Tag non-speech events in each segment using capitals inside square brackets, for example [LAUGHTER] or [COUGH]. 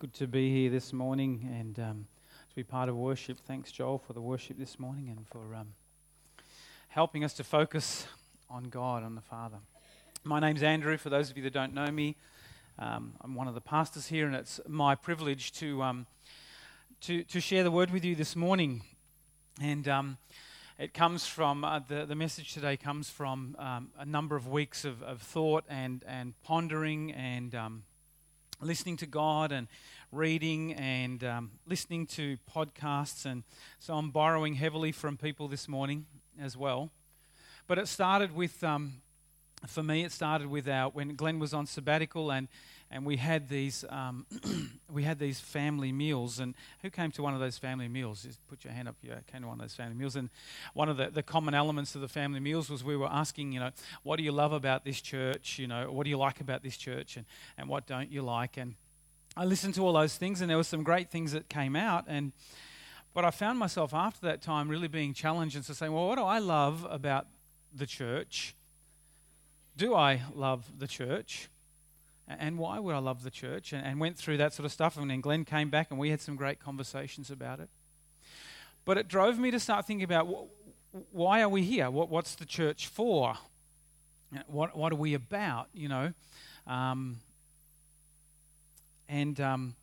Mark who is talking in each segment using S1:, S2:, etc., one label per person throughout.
S1: good to be here this morning and um, to be part of worship. Thanks, Joel, for the worship this morning and for um, helping us to focus on God, on the Father. My name's Andrew. For those of you that don't know me, um, I'm one of the pastors here, and it's my privilege to um, to, to share the word with you this morning. And um, it comes from uh, the, the message today comes from um, a number of weeks of, of thought and, and pondering and listening to God and reading and um, listening to podcasts. And so I'm borrowing heavily from people this morning as well. But it started with, um, for me, it started with our, when Glenn was on sabbatical and and we had these um, [CLEARS THROAT] we had these family meals. And who came to one of those family meals? Just put your hand up. Yeah, came to one of those family meals. And one of the, the common elements of the family meals was we were asking, you know, what do you love about this church? You know, what do you like about this church, and and what don't you like? And I listened to all those things, and there were some great things that came out. And but I found myself after that time really being challenged and to saying, well, what do I love about the church? Do I love the church? And why would I love the church? And, and, went through that sort of stuff. And then Glenn came back and we had some great conversations about it. But it drove me to start thinking about why are we here? What, what's the church for? What, what are we about? You know? Um, and um,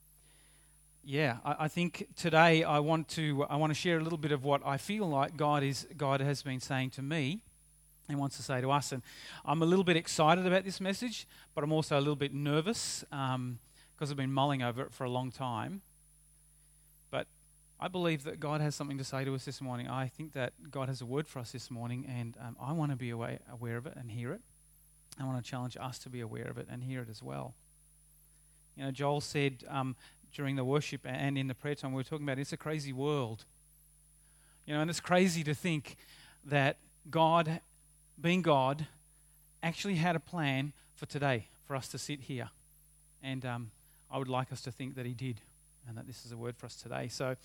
S1: yeah, I, I, think today I want to I want to share a little bit of what I feel like God is God has been saying to me he wants to say to us. And I'm a little bit excited about this message, but I'm also a little bit nervous because um, I've been mulling over it for a long time. But I believe that God has something to say to us this morning. I think that God has a word for us this morning, and um, I want to be aware, aware of it and hear it. I want to challenge us to be aware of it and hear it as well. You know, Joel said um, during the worship and in the prayer time we were talking about it's a crazy world. You know, and it's crazy to think that God being God, actually had a plan for today, for us to sit here. And um, I would like us to think that He did, and that this is a word for us today. So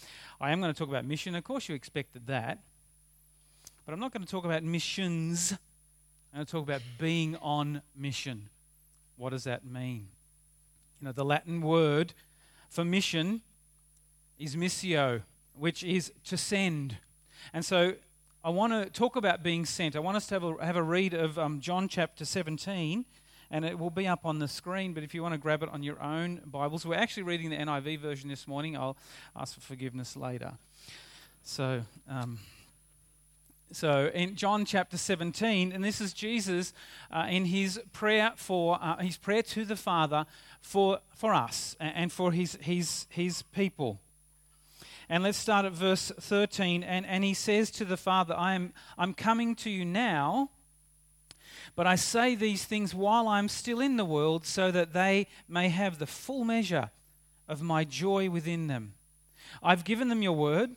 S1: I am going to talk about mission. Of course, you expected that. But I'm not going to talk about missions. I'm going to talk about being on mission. What does that mean? You know, the Latin word for mission is missio, which is to send. And so I want to talk about being sent. I want us to have a, have a read of um, John chapter 17, and it will be up on the screen, but if you want to grab it on your own Bibles, we're actually reading the NIV version this morning. I'll ask for forgiveness later. So, um, so in John chapter 17, and this is Jesus uh, in his prayer for uh, his prayer to the Father for, for us and for his, his, his people. And let's start at verse 13. And, and he says to the Father, I am, I'm coming to you now, but I say these things while I'm still in the world, so that they may have the full measure of my joy within them. I've given them your word,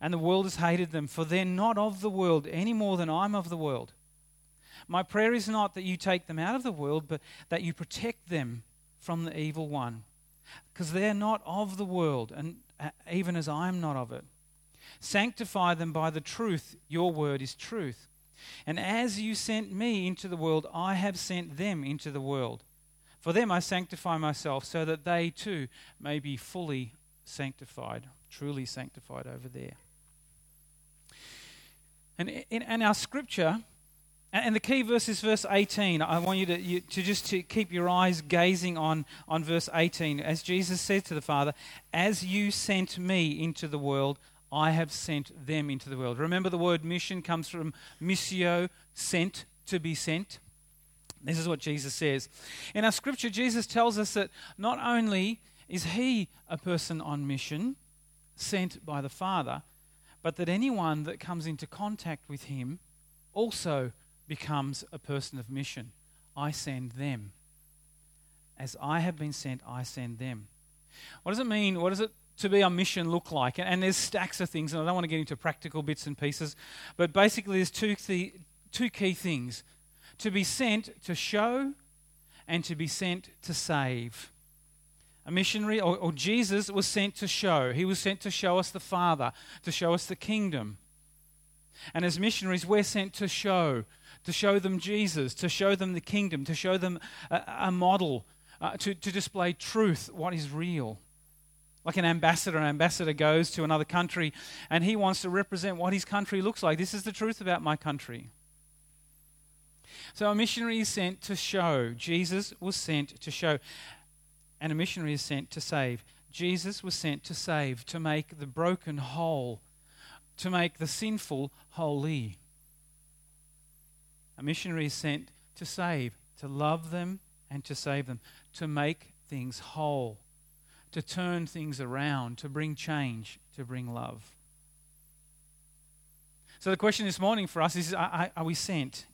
S1: and the world has hated them, for they're not of the world any more than I'm of the world. My prayer is not that you take them out of the world, but that you protect them from the evil one. Because they're not of the world, and Uh, even as I am not of it. Sanctify them by the truth. Your word is truth. And as you sent me into the world, I have sent them into the world. For them I sanctify myself, so that they too may be fully sanctified, truly sanctified over there. And in, in our scripture, and the key verse is verse 18. I want you to, you, to just to keep your eyes gazing on, on verse 18. As Jesus said to the Father, As you sent me into the world, I have sent them into the world. Remember, the word mission comes from missio, sent, to be sent. This is what Jesus says. In our scripture, Jesus tells us that not only is he a person on mission, sent by the Father, but that anyone that comes into contact with him also becomes a person of mission. I send them. As I have been sent, I send them. What does it mean? What does it to be on mission look like? And there's stacks of things, and I don't want to get into practical bits and pieces, but basically there's two, th- two key things to be sent to show and to be sent to save. A missionary, or, or Jesus, was sent to show. He was sent to show us the Father, to show us the kingdom. And as missionaries, we're sent to show, to show them Jesus, to show them the kingdom, to show them a, a model, uh, to, to display truth, what is real. Like an ambassador, an ambassador goes to another country and he wants to represent what his country looks like. This is the truth about my country. So a missionary is sent to show. Jesus was sent to show. And a missionary is sent to save. Jesus was sent to save, to make the broken whole, to make the sinful holy. Missionary is sent to save, to love them and to save them, to make things whole to turn things around, to bring change, to bring love. So the question this morning for us is are, are we sent?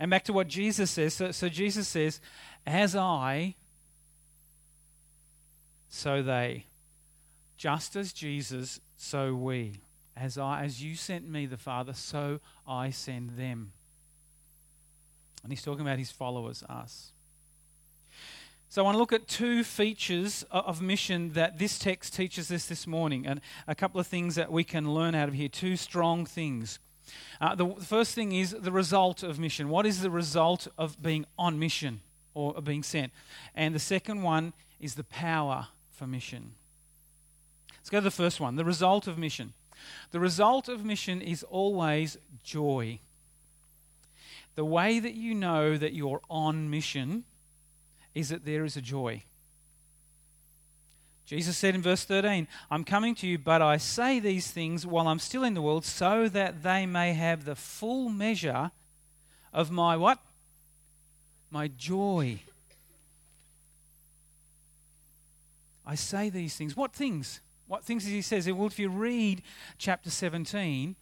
S1: And back to what Jesus says. So, so Jesus says, As I, so they. Just as Jesus, so we. As I as you sent me the Father, so I send them. And he's talking about his followers, us. So I want to look at two features of mission that this text teaches us this morning, and a couple of things that we can learn out of here. Two strong things. Uh, the first thing is the result of mission. What is the result of being on mission or being sent? And the second one is the power for mission. Let's go to the first one the result of mission. The result of mission is always joy. The way that you know that you're on mission is that there is a joy. Jesus said in verse 13, I'm coming to you, but I say these things while I'm still in the world, so that they may have the full measure of my what? My joy. I say these things. What things? What things he says? Well, if you read chapter 17,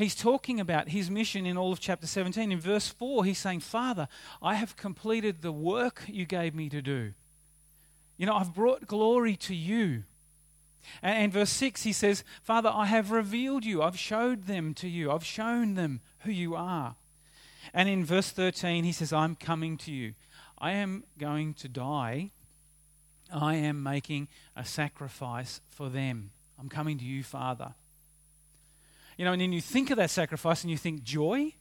S1: He's talking about his mission in all of chapter 17. In verse 4, he's saying, Father, I have completed the work you gave me to do. You know, I've brought glory to you. And in verse 6, he says, Father, I have revealed you. I've showed them to you. I've shown them who you are. And in verse 13, he says, I'm coming to you. I am going to die. I am making a sacrifice for them. I'm coming to you, Father. You know, and then you think of that sacrifice and you think joy.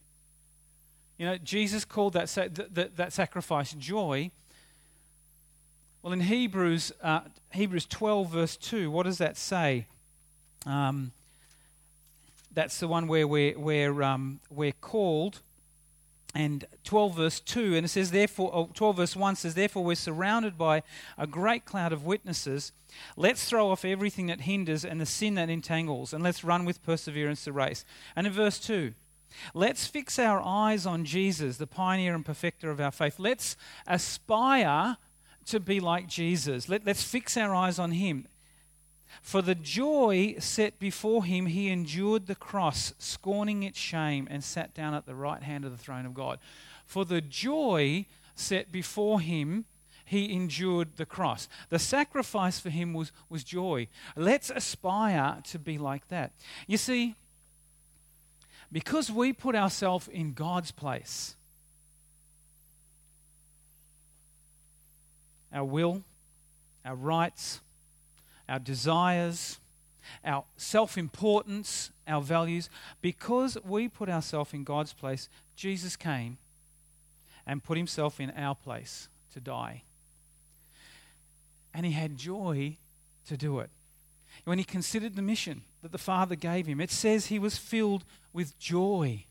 S1: You know, Jesus called that, that, that sacrifice joy. Well, in Hebrews, uh, Hebrews 12, verse 2, what does that say? Um, that's the one where we're, we're, um, we're called and 12 verse 2 and it says therefore oh, 12 verse 1 says therefore we're surrounded by a great cloud of witnesses. Let's throw off everything that hinders and the sin that entangles and let's run with perseverance the race. And in verse 2 let's fix our eyes on jesus the pioneer and perfecter of our faith. Let's aspire to be like jesus. Let, let's fix our eyes on him for the joy set before him, he endured the cross, scorning its shame, and sat down at the right hand of the throne of God. For the joy set before him, he endured the cross. The sacrifice for him was, was joy. Let's aspire to be like that. You see, because we put ourselves in God's place, our will, our rights, our desires, our self importance, our values. Because we put ourselves in God's place, Jesus came and put himself in our place to die. And he had joy to do it. When he considered the mission that the Father gave him, it says he was filled with joy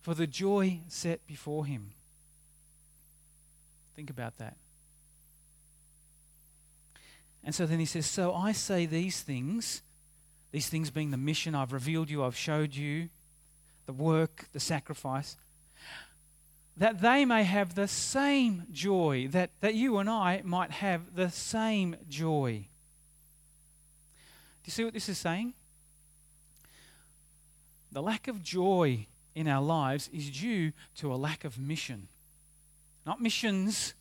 S1: for the joy set before him. Think about that. And so then he says, So I say these things, these things being the mission I've revealed you, I've showed you, the work, the sacrifice, that they may have the same joy, that, that you and I might have the same joy. Do you see what this is saying? The lack of joy in our lives is due to a lack of mission. Not missions,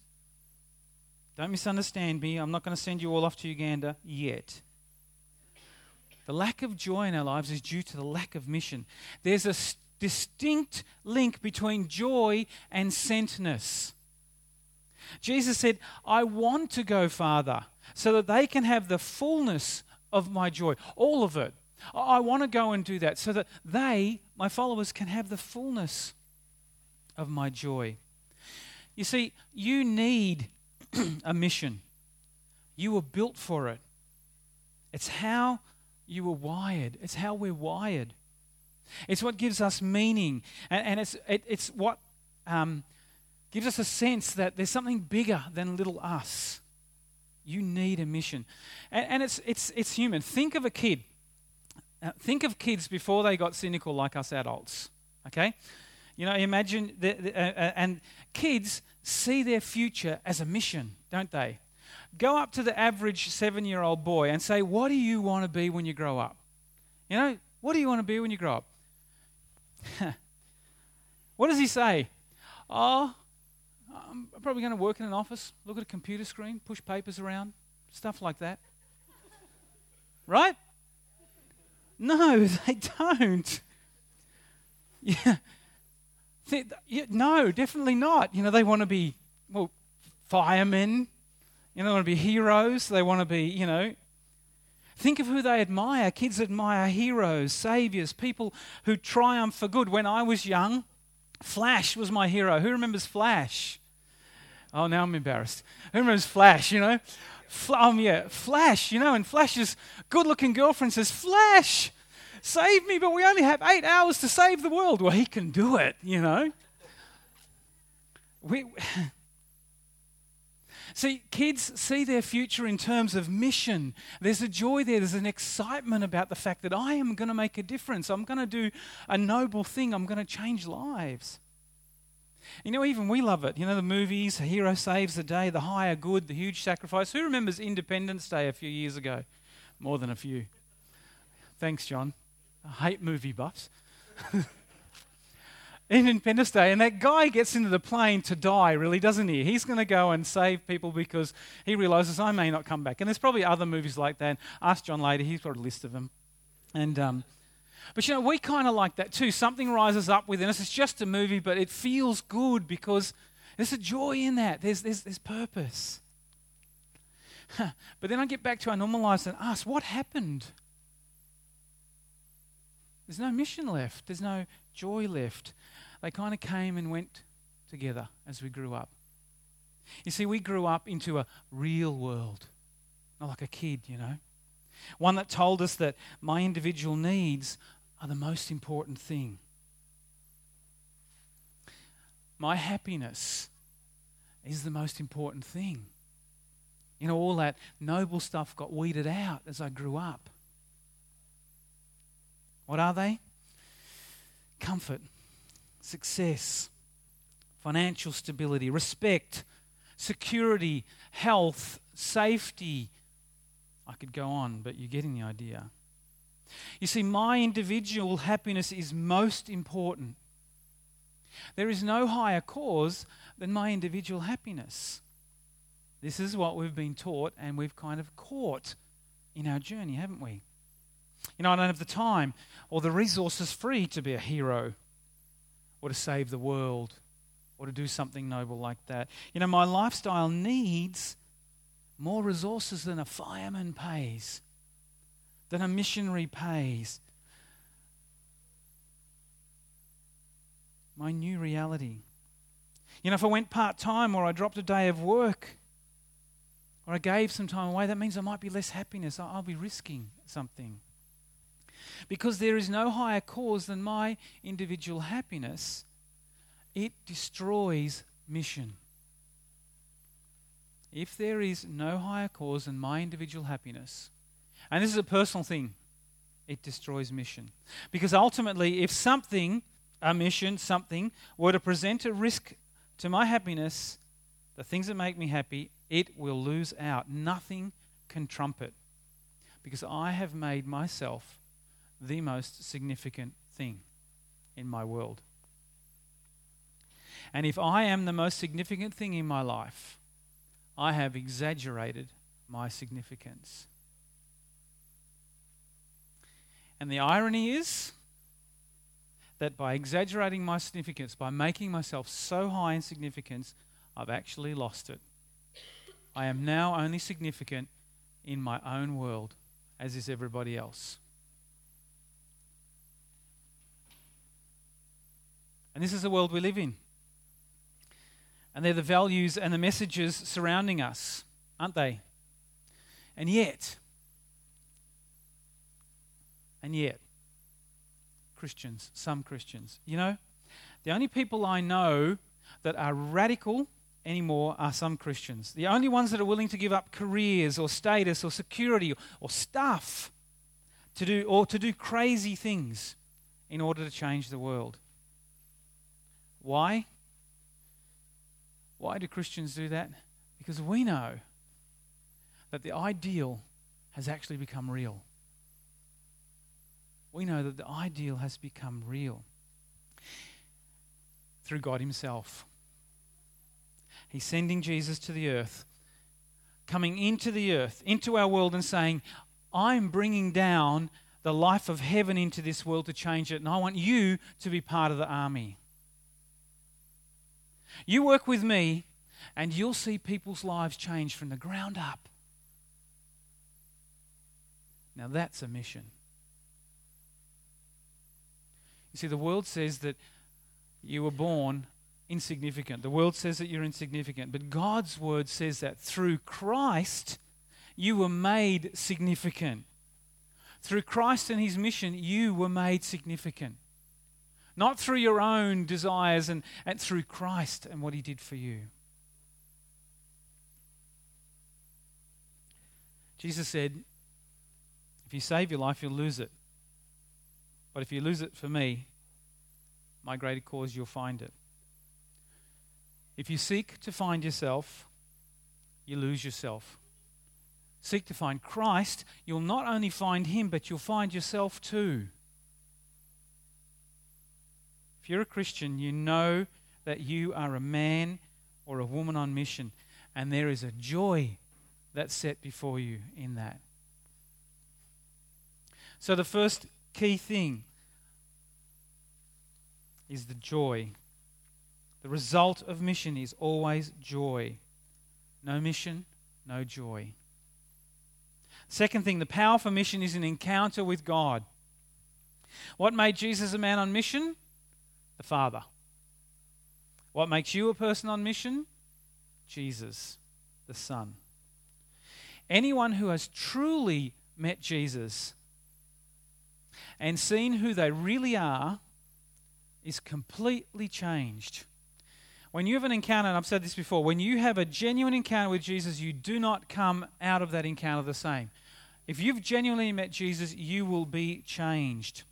S1: don't misunderstand me. I'm not going to send you all off to Uganda yet. The lack of joy in our lives is due to the lack of mission. There's a distinct link between joy and sentness. Jesus said, I want to go, Father, so that they can have the fullness of my joy, all of it. I want to go and do that so that they, my followers, can have the fullness of my joy. You see, you need [CLEARS THROAT] a mission. You were built for it. It's how you were wired, it's how we're wired. It's what gives us meaning, and, and it's, it, it's what um, gives us a sense that there's something bigger than little us. You need a mission. And, and it's, it's, it's human. Think of a kid. Uh, think of kids before they got cynical like us adults. Okay? You know, imagine, the, the, uh, uh, and kids see their future as a mission, don't they? Go up to the average seven year old boy and say, What do you want to be when you grow up? You know, what do you want to be when you grow up? [LAUGHS] what does he say? Oh, I'm probably going to work in an office, look at a computer screen, push papers around, stuff like that. right? No, [LAUGHS] they don't. [LAUGHS] Yeah. No, definitely not. You know, they want to be, well, firemen. You know, they want to be heroes. They want to be, you know, Think of who they admire. Kids admire heroes, saviors, people who triumph for good. When I was young, Flash was my hero. Who remembers Flash? Oh, now I'm embarrassed. Who remembers Flash, you know? Um, yeah, Flash, you know, and Flash's good looking girlfriend says, Flash, save me, but we only have eight hours to save the world. Well, he can do it, you know. We, [SIGHS] See, kids see their future in terms of mission. There's a joy there, there's an excitement about the fact that I am going to make a difference. I'm going to do a noble thing, I'm going to change lives. You know, even we love it. You know, the movies, hero saves the day, the higher good, the huge sacrifice. Who remembers Independence Day a few years ago? More than a few. Thanks, John. I hate movie buffs. [LAUGHS] in Independence Day, and that guy gets into the plane to die, really, doesn't he? He's going to go and save people because he realizes I may not come back. And there's probably other movies like that. Ask John later; he's got a list of them. And um, but you know, we kind of like that too. Something rises up within us. It's just a movie, but it feels good because there's a joy in that. There's there's there's purpose. [LAUGHS] but then I get back to our normal lives and ask, what happened? There's no mission left. There's no joy left they kind of came and went together as we grew up. You see, we grew up into a real world, not like a kid, you know. One that told us that my individual needs are the most important thing. My happiness is the most important thing. You know, all that noble stuff got weeded out as I grew up. What are they? Comfort, success, financial stability, respect, security, health, safety. I could go on, but you're getting the idea. You see, my individual happiness is most important. There is no higher cause than my individual happiness. This is what we've been taught and we've kind of caught in our journey, haven't we? You know, I don't have the time or the resources free to be a hero or to save the world or to do something noble like that. You know, my lifestyle needs more resources than a fireman pays, than a missionary pays. My new reality. You know, if I went part time or I dropped a day of work or I gave some time away, that means I might be less happiness. I'll be risking something. Because there is no higher cause than my individual happiness, it destroys mission. If there is no higher cause than my individual happiness, and this is a personal thing, it destroys mission. Because ultimately, if something, a mission, something, were to present a risk to my happiness, the things that make me happy, it will lose out. Nothing can trump it. Because I have made myself the most significant thing in my world. And if I am the most significant thing in my life, I have exaggerated my significance. And the irony is that by exaggerating my significance, by making myself so high in significance, I've actually lost it. I am now only significant in my own world, as is everybody else. And this is the world we live in. And they're the values and the messages surrounding us, aren't they? And yet, and yet, Christians, some Christians, you know, the only people I know that are radical anymore are some Christians. The only ones that are willing to give up careers or status or security or stuff to do or to do crazy things in order to change the world. Why? Why do Christians do that? Because we know that the ideal has actually become real. We know that the ideal has become real through God Himself. He's sending Jesus to the earth, coming into the earth, into our world, and saying, I'm bringing down the life of heaven into this world to change it, and I want you to be part of the army. You work with me, and you'll see people's lives change from the ground up. Now, that's a mission. You see, the world says that you were born insignificant. The world says that you're insignificant. But God's word says that through Christ, you were made significant. Through Christ and his mission, you were made significant. Not through your own desires and, and through Christ and what he did for you. Jesus said, If you save your life, you'll lose it. But if you lose it for me, my greater cause, you'll find it. If you seek to find yourself, you lose yourself. Seek to find Christ, you'll not only find Him, but you'll find yourself too. If you're a Christian, you know that you are a man or a woman on mission, and there is a joy that's set before you in that. So, the first key thing is the joy the result of mission is always joy. No mission, no joy. Second thing, the power for mission is an encounter with God. What made Jesus a man on mission? The Father. What makes you a person on mission? Jesus, the Son. Anyone who has truly met Jesus and seen who they really are is completely changed. When you have an encounter, and I've said this before, when you have a genuine encounter with Jesus, you do not come out of that encounter the same. If you've genuinely met Jesus, you will be changed.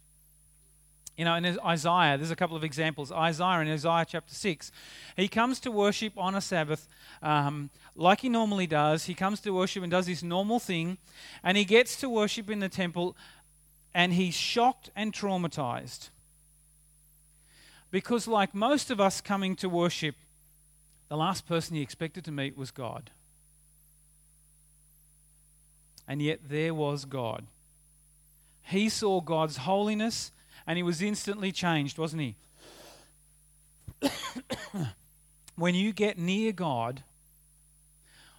S1: You know, in Isaiah, there's a couple of examples. Isaiah, in Isaiah chapter 6, he comes to worship on a Sabbath um, like he normally does. He comes to worship and does this normal thing, and he gets to worship in the temple, and he's shocked and traumatized. Because, like most of us coming to worship, the last person he expected to meet was God. And yet there was God. He saw God's holiness and he was instantly changed, wasn't he? [COUGHS] when you get near God,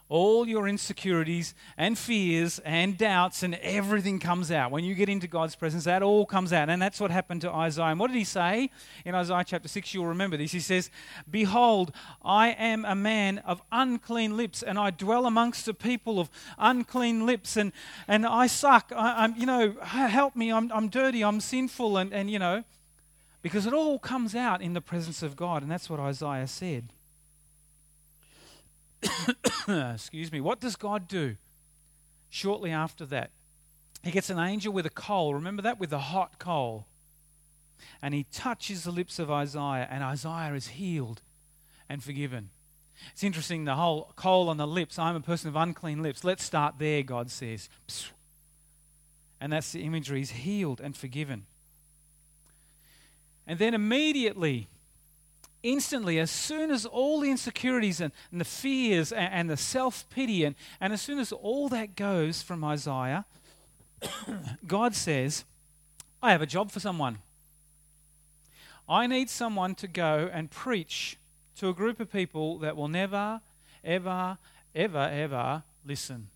S1: all your insecurities and fears and doubts and everything comes out. When you get into God's presence, that all comes out. And that's what happened to Isaiah. And what did he say in Isaiah chapter 6? You'll remember this. He says, Behold, I am a man of unclean lips, and I dwell amongst a people of unclean lips, and, and I suck. I, am you know, help me. I'm, I'm dirty. I'm sinful. And, and, you know, because it all comes out in the presence of God. And that's what Isaiah said. [COUGHS] excuse me, what does God do shortly after that? He gets an angel with a coal. Remember that? With a hot coal. And he touches the lips of Isaiah, and Isaiah is healed and forgiven. It's interesting, the whole coal on the lips. I'm a person of unclean lips. Let's start there, God says. And that's the imagery. He's healed and forgiven. And then immediately, instantly, as soon as all the insecurities and, and the fears and, and the self pity, and, and as soon as all that goes from Isaiah, [COUGHS] God says, I have a job for someone. I need someone to go and preach to a group of people that will never, ever, ever, ever listen.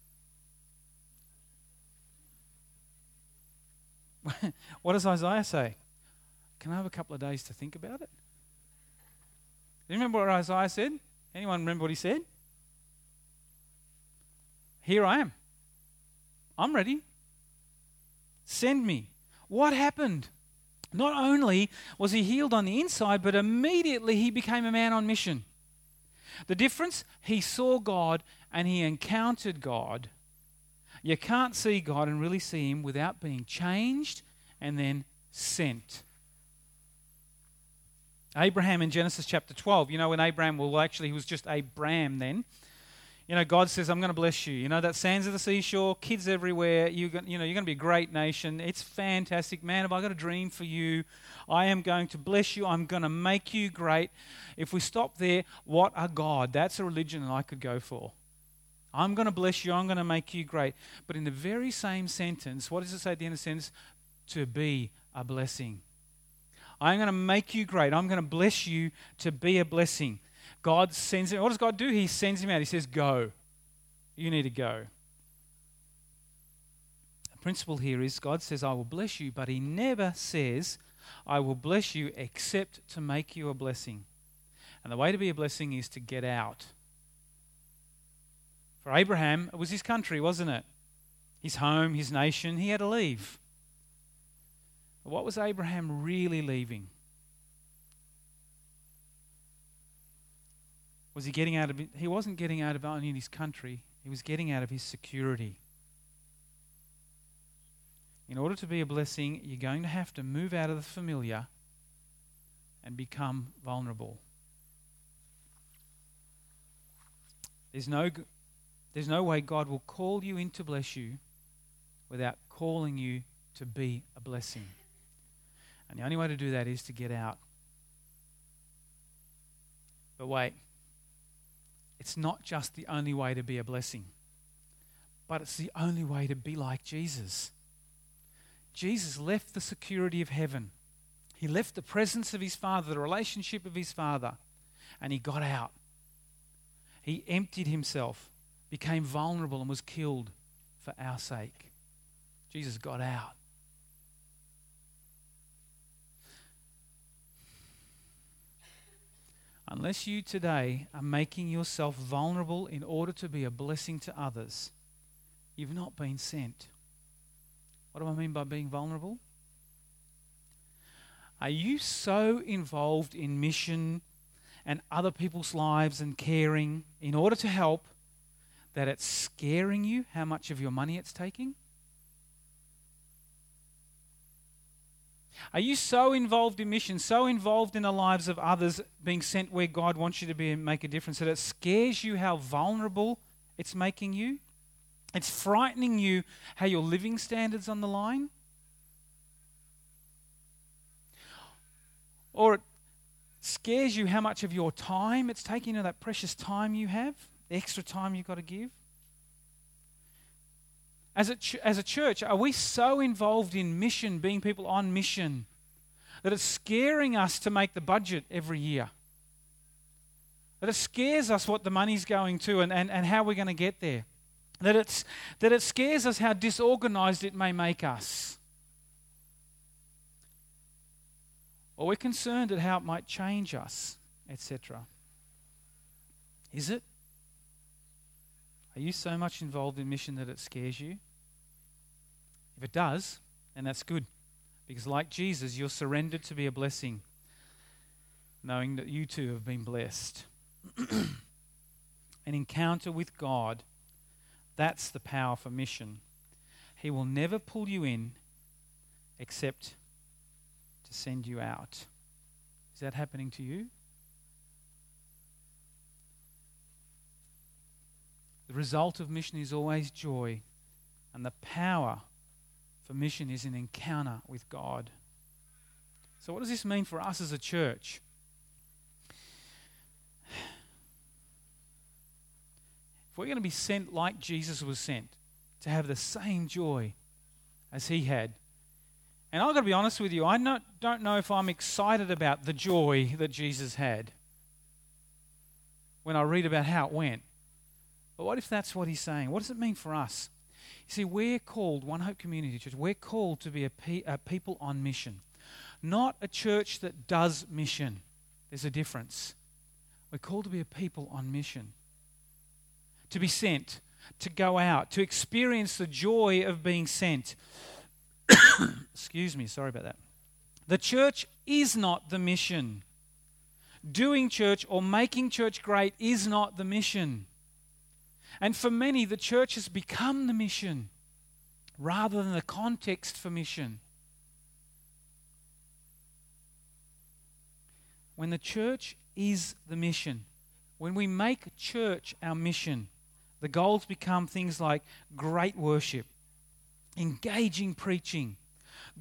S1: [LAUGHS] what does Isaiah say? Can I have a couple of days to think about it? You remember what Isaiah said? Anyone remember what he said? Here I am. I'm ready. Send me. What happened? Not only was he healed on the inside, but immediately he became a man on mission. The difference? He saw God and he encountered God. You can't see God and really see Him without being changed and then sent. Abraham in Genesis chapter 12, you know, when Abraham, well, actually, he was just Abram then. You know, God says, I'm going to bless you. You know, that sands of the seashore, kids everywhere. You're, you know, you're going to be a great nation. It's fantastic. Man, have I got a dream for you? I am going to bless you. I'm going to make you great. If we stop there, what a God. That's a religion that I could go for. I'm going to bless you. I'm going to make you great. But in the very same sentence, what does it say at the end of the sentence? To be a blessing. I'm going to make you great. I'm going to bless you to be a blessing. God sends him. What does God do? He sends him out. He says, Go. You need to go. The principle here is God says, I will bless you, but He never says, I will bless you except to make you a blessing. And the way to be a blessing is to get out. For Abraham, it was his country, wasn't it? His home, his nation. He had to leave. What was Abraham really leaving? Was he getting out of? He wasn't getting out of only his country, he was getting out of his security. In order to be a blessing, you're going to have to move out of the familiar and become vulnerable. There's no, there's no way God will call you in to bless you without calling you to be a blessing. And the only way to do that is to get out. But wait it's not just the only way to be a blessing, but it's the only way to be like Jesus. Jesus left the security of heaven, he left the presence of his Father, the relationship of his Father, and he got out. He emptied himself, became vulnerable, and was killed for our sake. Jesus got out. Unless you today are making yourself vulnerable in order to be a blessing to others, you've not been sent. What do I mean by being vulnerable? Are you so involved in mission and other people's lives and caring in order to help that it's scaring you how much of your money it's taking? Are you so involved in mission, so involved in the lives of others, being sent where God wants you to be and make a difference, that it scares you how vulnerable it's making you? It's frightening you how your living standards on the line? Or it scares you how much of your time it's taking, you know, that precious time you have, the extra time you've got to give? As a, ch- as a church, are we so involved in mission, being people on mission, that it's scaring us to make the budget every year? That it scares us what the money's going to and, and, and how we're going to get there? That, it's, that it scares us how disorganized it may make us? Or we're concerned at how it might change us, etc. Is it? Are you so much involved in mission that it scares you? If it does, then that's good. Because, like Jesus, you're surrendered to be a blessing, knowing that you too have been blessed. [CLEARS THROAT] An encounter with God, that's the power for mission. He will never pull you in except to send you out. Is that happening to you? The result of mission is always joy, and the power for mission is an encounter with God. So, what does this mean for us as a church? If we're going to be sent like Jesus was sent, to have the same joy as he had, and I've got to be honest with you, I not, don't know if I'm excited about the joy that Jesus had when I read about how it went. But what if that's what he's saying? What does it mean for us? See, we're called, One Hope Community Church, we're called to be a, pe- a people on mission, not a church that does mission. There's a difference. We're called to be a people on mission, to be sent, to go out, to experience the joy of being sent. [COUGHS] Excuse me, sorry about that. The church is not the mission. Doing church or making church great is not the mission. And for many, the church has become the mission rather than the context for mission. When the church is the mission, when we make church our mission, the goals become things like great worship, engaging preaching,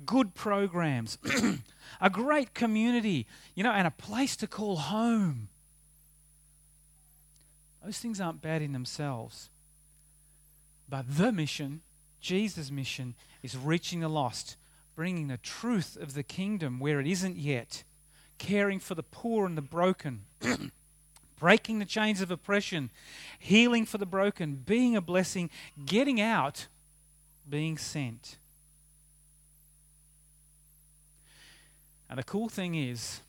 S1: good programs, [CLEARS THROAT] a great community, you know, and a place to call home. Those things aren't bad in themselves. But the mission, Jesus' mission, is reaching the lost, bringing the truth of the kingdom where it isn't yet, caring for the poor and the broken, [CLEARS THROAT] breaking the chains of oppression, healing for the broken, being a blessing, getting out, being sent. And the cool thing is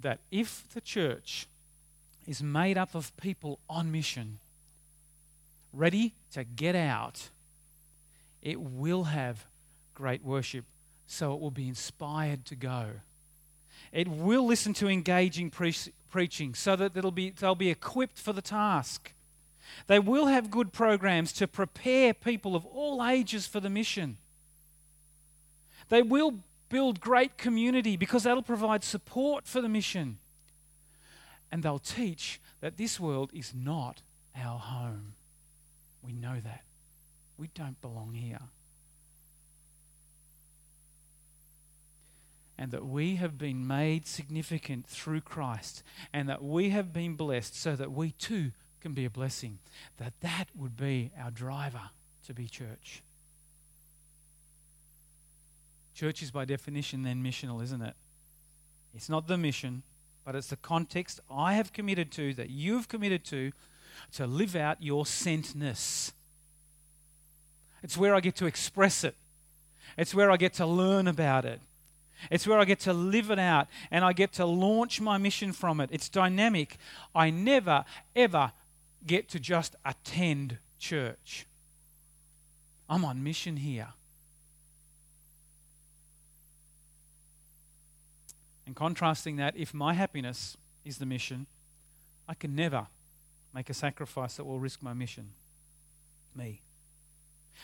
S1: that if the church is made up of people on mission, ready to get out, it will have great worship, so it will be inspired to go. It will listen to engaging pre- preaching so that they'll be, they'll be equipped for the task. They will have good programs to prepare people of all ages for the mission. They will build great community because that'll provide support for the mission. And they'll teach that this world is not our home. We know that. We don't belong here. And that we have been made significant through Christ, and that we have been blessed so that we too can be a blessing. That that would be our driver to be church. Church is by definition then missional, isn't it? It's not the mission, but it's the context I have committed to, that you've committed to, to live out your sentness. It's where I get to express it, it's where I get to learn about it. It's where I get to live it out and I get to launch my mission from it. It's dynamic. I never, ever get to just attend church. I'm on mission here. And contrasting that, if my happiness is the mission, I can never make a sacrifice that will risk my mission. Me.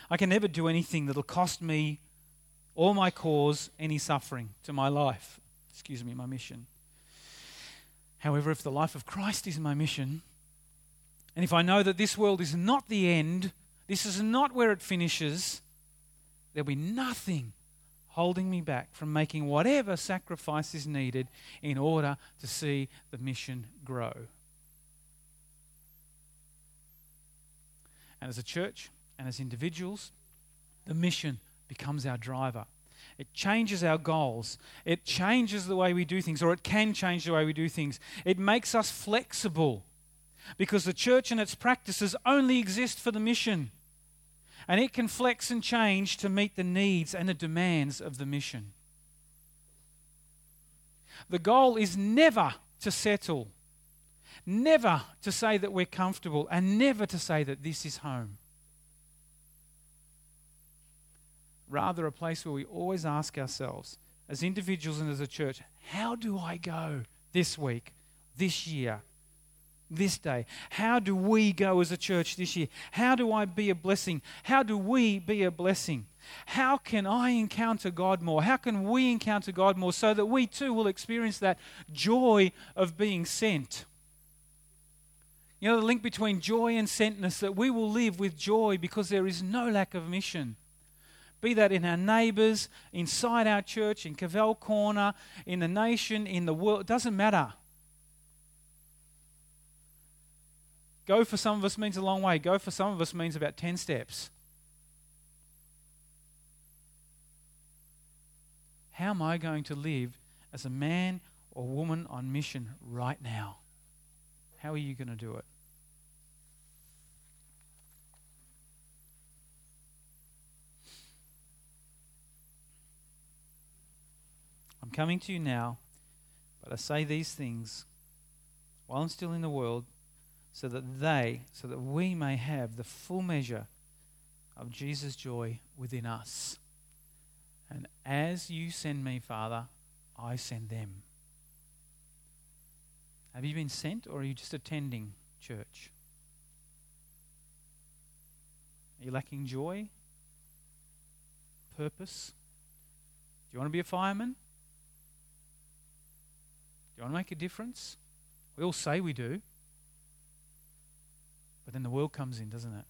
S1: I can never do anything that'll cost me or my cause any suffering to my life. Excuse me, my mission. However, if the life of Christ is my mission, and if I know that this world is not the end, this is not where it finishes, there'll be nothing holding me back from making whatever sacrifice is needed in order to see the mission grow. And as a church and as individuals, the mission becomes our driver. It changes our goals. It changes the way we do things, or it can change the way we do things. It makes us flexible because the church and its practices only exist for the mission and it can flex and change to meet the needs and the demands of the mission. The goal is never to settle, never to say that we're comfortable, and never to say that this is home. Rather, a place where we always ask ourselves, as individuals and as a church, how do I go this week, this year, this day? How do we go as a church this year? How do I be a blessing? How do we be a blessing? How can I encounter God more? How can we encounter God more so that we too will experience that joy of being sent? You know, the link between joy and sentness, that we will live with joy because there is no lack of mission. Be that in our neighbours, inside our church, in Cavell Corner, in the nation, in the world, it doesn't matter. Go for some of us means a long way. Go for some of us means about 10 steps. How am I going to live as a man or woman on mission right now? How are you going to do it? I'm coming to you now, but I say these things while I'm still in the world so that they, so that we may have the full measure of Jesus' joy within us. And as you send me, Father, I send them. Have you been sent or are you just attending church? Are you lacking joy? Purpose? Do you want to be a fireman? Do you want to make a difference? We all say we do. But then the world comes in, doesn't it?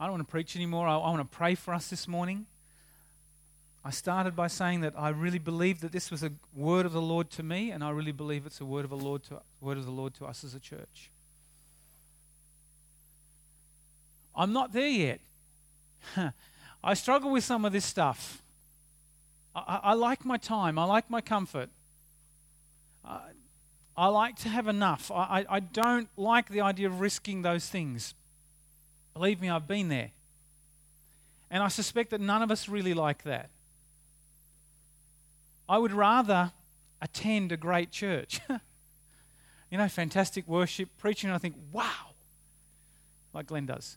S1: I don't want to preach anymore. I, I want to pray for us this morning. I started by saying that I really believe that this was a word of the Lord to me, and I really believe it's a word of the Lord to, word of the Lord to us as a church. I'm not there yet. [LAUGHS] I struggle with some of this stuff. I, I, like my time. I like my comfort. I, I like to have enough. I, I don't like the idea of risking those things. Believe me, I've been there. And I suspect that none of us really like that. I would rather attend a great church. [LAUGHS] you know, fantastic worship, preaching, and I think, wow, like Glenn does.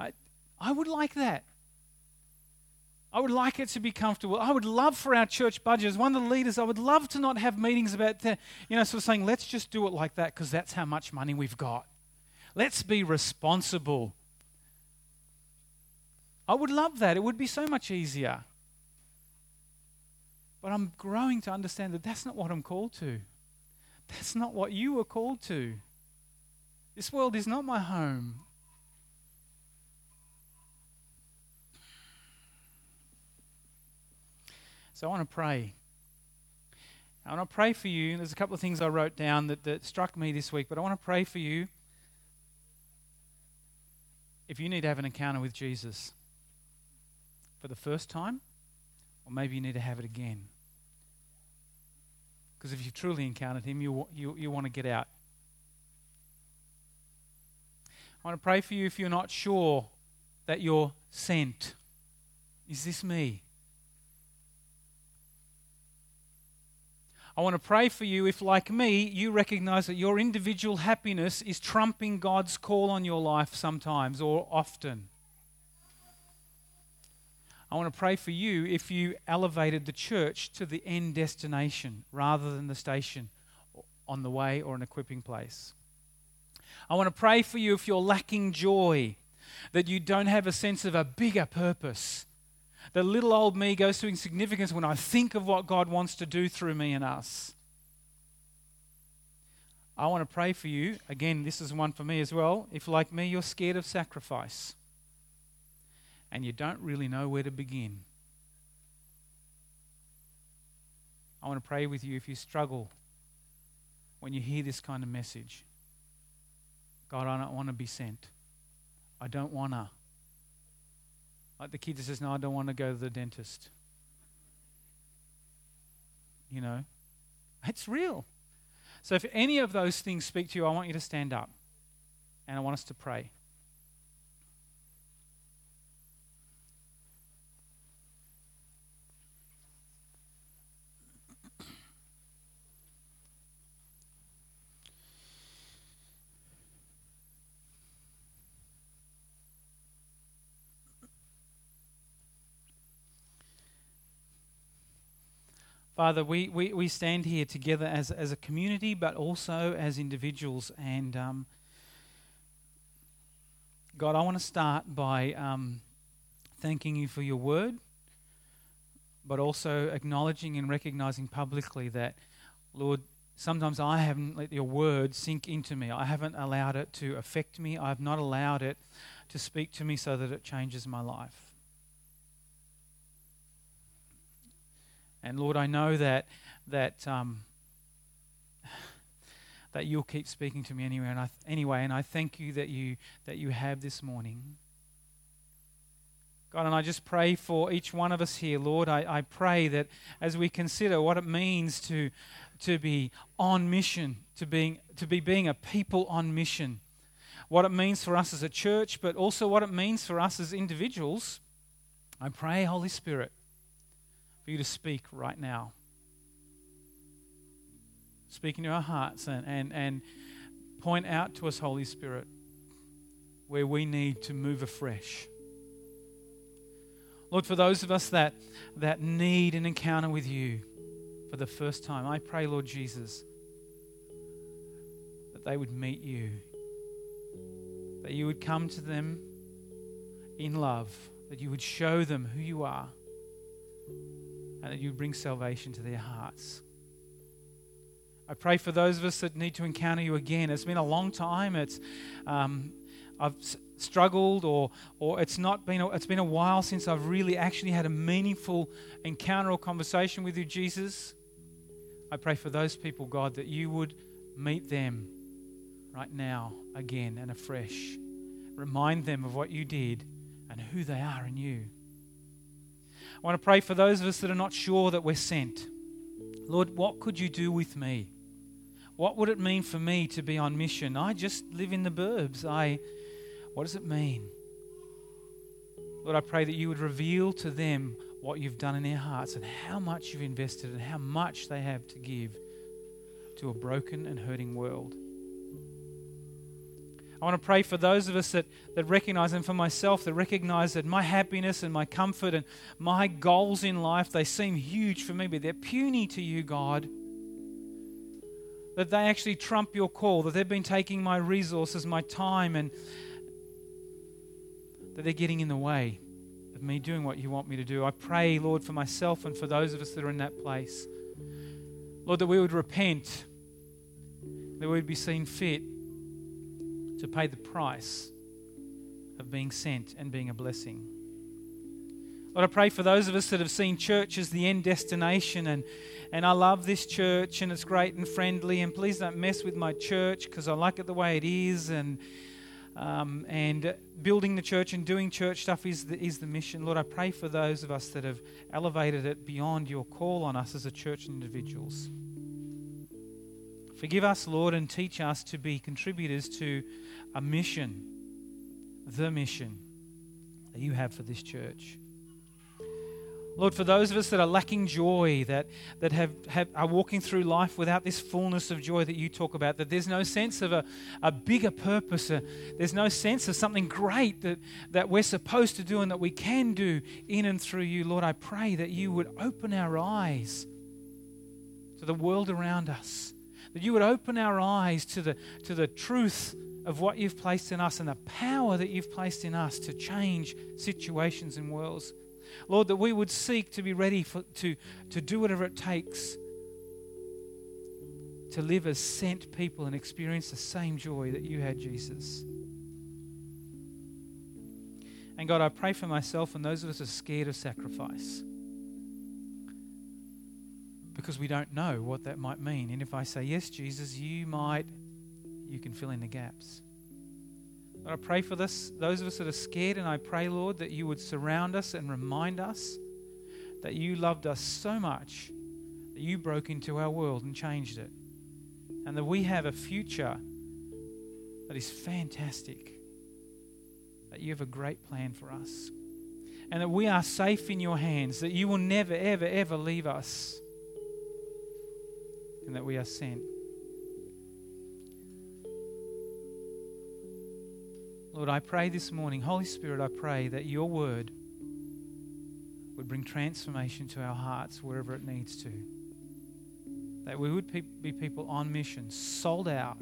S1: I, I would like that. I would like it to be comfortable. I would love for our church budget, as one of the leaders, I would love to not have meetings about, the, you know, sort of saying, let's just do it like that because that's how much money we've got. Let's be responsible. I would love that. It would be so much easier. But I'm growing to understand that that's not what I'm called to. That's not what you were called to. This world is not my home. So I want to pray. I want to pray for you. There's a couple of things I wrote down that, that struck me this week, but I want to pray for you if you need to have an encounter with Jesus for the first time, or maybe you need to have it again. Because if you've truly encountered Him, you, you, you want to get out. I want to pray for you if you're not sure that you're sent. Is this me? I want to pray for you if, like me, you recognize that your individual happiness is trumping God's call on your life sometimes or often. I want to pray for you if you elevated the church to the end destination rather than the station on the way or an equipping place. I want to pray for you if you're lacking joy, that you don't have a sense of a bigger purpose the little old me goes to insignificance when I think of what God wants to do through me and us. I want to pray for you. Again, this is one for me as well. If, like me, you're scared of sacrifice and you don't really know where to begin, I want to pray with you if you struggle when you hear this kind of message. God, I don't want to be sent. I don't want to. Like the kid that says, No, I don't want to go to the dentist. You know, it's real. So if any of those things speak to you, I want you to stand up and I want us to pray. Father, we, we, we stand here together as, as a community, but also as individuals. And um, God, I want to start by um, thanking you for your word, but also acknowledging and recognizing publicly that, Lord, sometimes I haven't let your word sink into me. I haven't allowed it to affect me. I have not allowed it to speak to me so that it changes my life. And Lord, I know that that um, that you'll keep speaking to me anyway. And I, anyway, and I thank you that you that you have this morning. God, and I just pray for each one of us here, Lord. I, I pray that as we consider what it means to to be on mission, to being to be being a people on mission, what it means for us as a church, but also what it means for us as individuals. I pray, Holy Spirit, for you to speak right now. speak into our hearts and, and, and point out to us, Holy Spirit, where we need to move afresh. Lord, for those of us that, that need an encounter with you for the first time, I pray, Lord Jesus, that they would meet you, that you would come to them in love, that you would show them who you are, and that you bring salvation to their hearts. I pray for those of us that need to encounter you again. It's been a long time. It's um, I've struggled, or or it's not been. A, it's been a while since I've really actually had a meaningful encounter or conversation with you, Jesus. I pray for those people, God, that you would meet them right now again and afresh. Remind them of what you did and who they are in you. I want to pray for those of us that are not sure that we're sent. Lord, what could you do with me? What would it mean for me to be on mission? I just live in the burbs. I what does it mean? Lord, I pray that you would reveal to them what you've done in their hearts and how much you've invested and how much they have to give to a broken and hurting world. I want to pray for those of us that, that recognize, and for myself, that recognize that my happiness and my comfort and my goals in life, they seem huge for me, but they're puny to you, God. That they actually trump your call, that they've been taking my resources, my time, and that they're getting in the way of me doing what you want me to do. I pray, Lord, for myself and for those of us that are in that place. Lord, that we would repent, that we would be seen fit to pay the price of being sent and being a blessing. Lord, I pray for those of us that have seen church as the end destination, and, and I love this church, and it's great and friendly, and please don't mess with my church because I like it the way it is, and, um, and building the church and doing church stuff is the, is the mission. Lord, I pray for those of us that have elevated it beyond your call on us as a church and individuals. Forgive us, Lord, and teach us to be contributors to a mission, the mission that you have for this church. Lord, for those of us that are lacking joy, that, that have, have, are walking through life without this fullness of joy that you talk about, that there's no sense of a, a bigger purpose, a, there's no sense of something great that, that we're supposed to do and that we can do in and through you, Lord, I pray that you would open our eyes to the world around us, that you would open our eyes to the, to the truth of what you've placed in us and the power that you've placed in us to change situations and worlds. Lord, that we would seek to be ready for, to, to do whatever it takes to live as sent people and experience the same joy that you had, Jesus. And God, I pray for myself and those of us who are scared of sacrifice because we don't know what that might mean. And if I say, Yes, Jesus, you might, you can fill in the gaps. Lord, I pray for this, those of us that are scared, and I pray, Lord, that you would surround us and remind us that you loved us so much that you broke into our world and changed it. And that we have a future that is fantastic. That you have a great plan for us. And that we are safe in your hands, that you will never, ever, ever leave us. And that we are sent. Lord, I pray this morning, Holy Spirit, I pray that your word would bring transformation to our hearts wherever it needs to. That we would be people on mission, sold out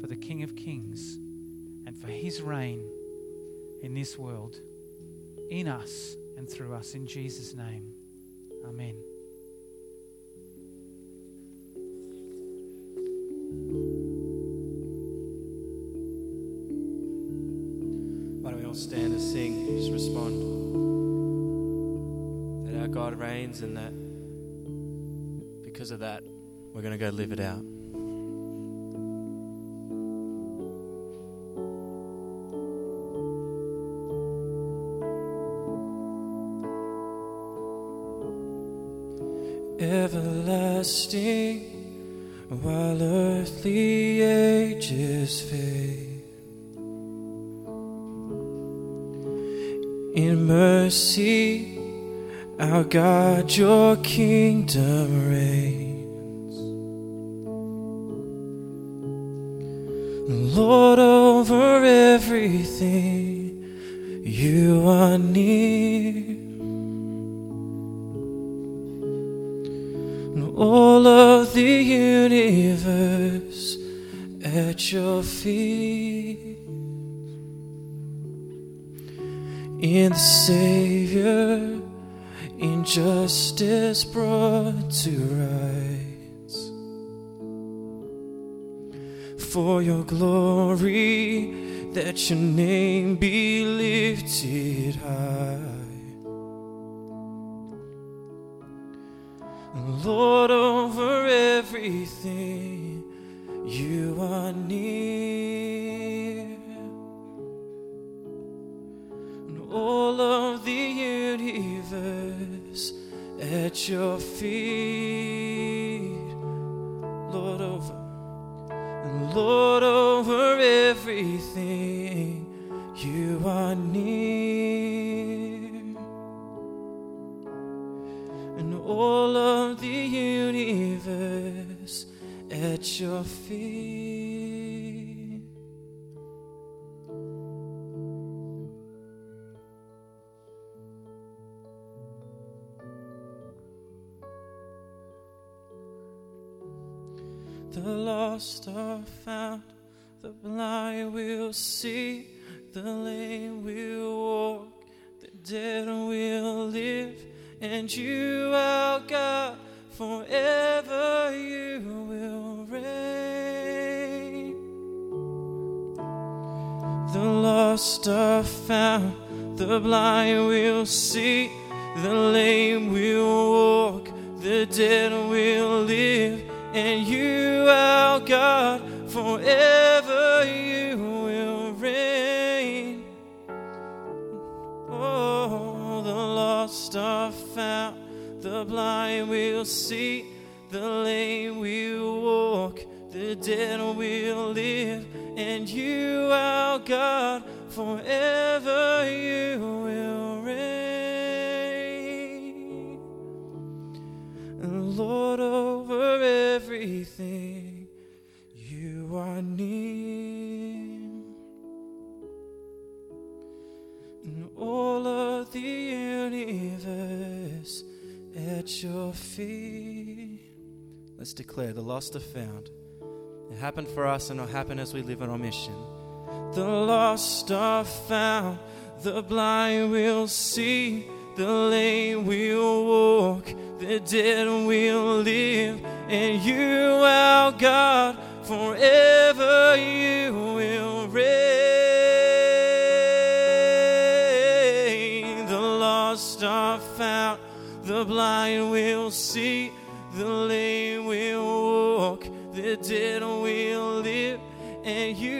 S1: for the King of Kings and for his reign in this world, in us and through us. In Jesus' name, amen.
S2: Reigns and that because of that, we're going to go live it out. Everlasting, while earthly ages fade. in mercy Our God, your kingdom reigns. Lord over everything, you are near. All of the universe at your feet, Lord, over, and Lord, over everything, you are near. And all of the universe at your feet. Lost are found, the blind will see, the lame will walk, the dead will live, and you, our God, forever you will reign. The lost are found, the blind will see, the lame will walk, the dead will live, and you, our God, forever you will reign. Oh, the lost are found, the blind will see, the lame will walk, the dead will live, and you, our God, forever you will reign. And Lord, everything, you are near. And all of the universe at your feet. Let's declare the lost are found. It happened for us and it'll happen as we live on our mission. The lost are found, the blind will see, the lame will walk, the dead will live, and you, our God, forever you will reign. The lost are found, the blind will see, the lame will walk, the dead will live, and you,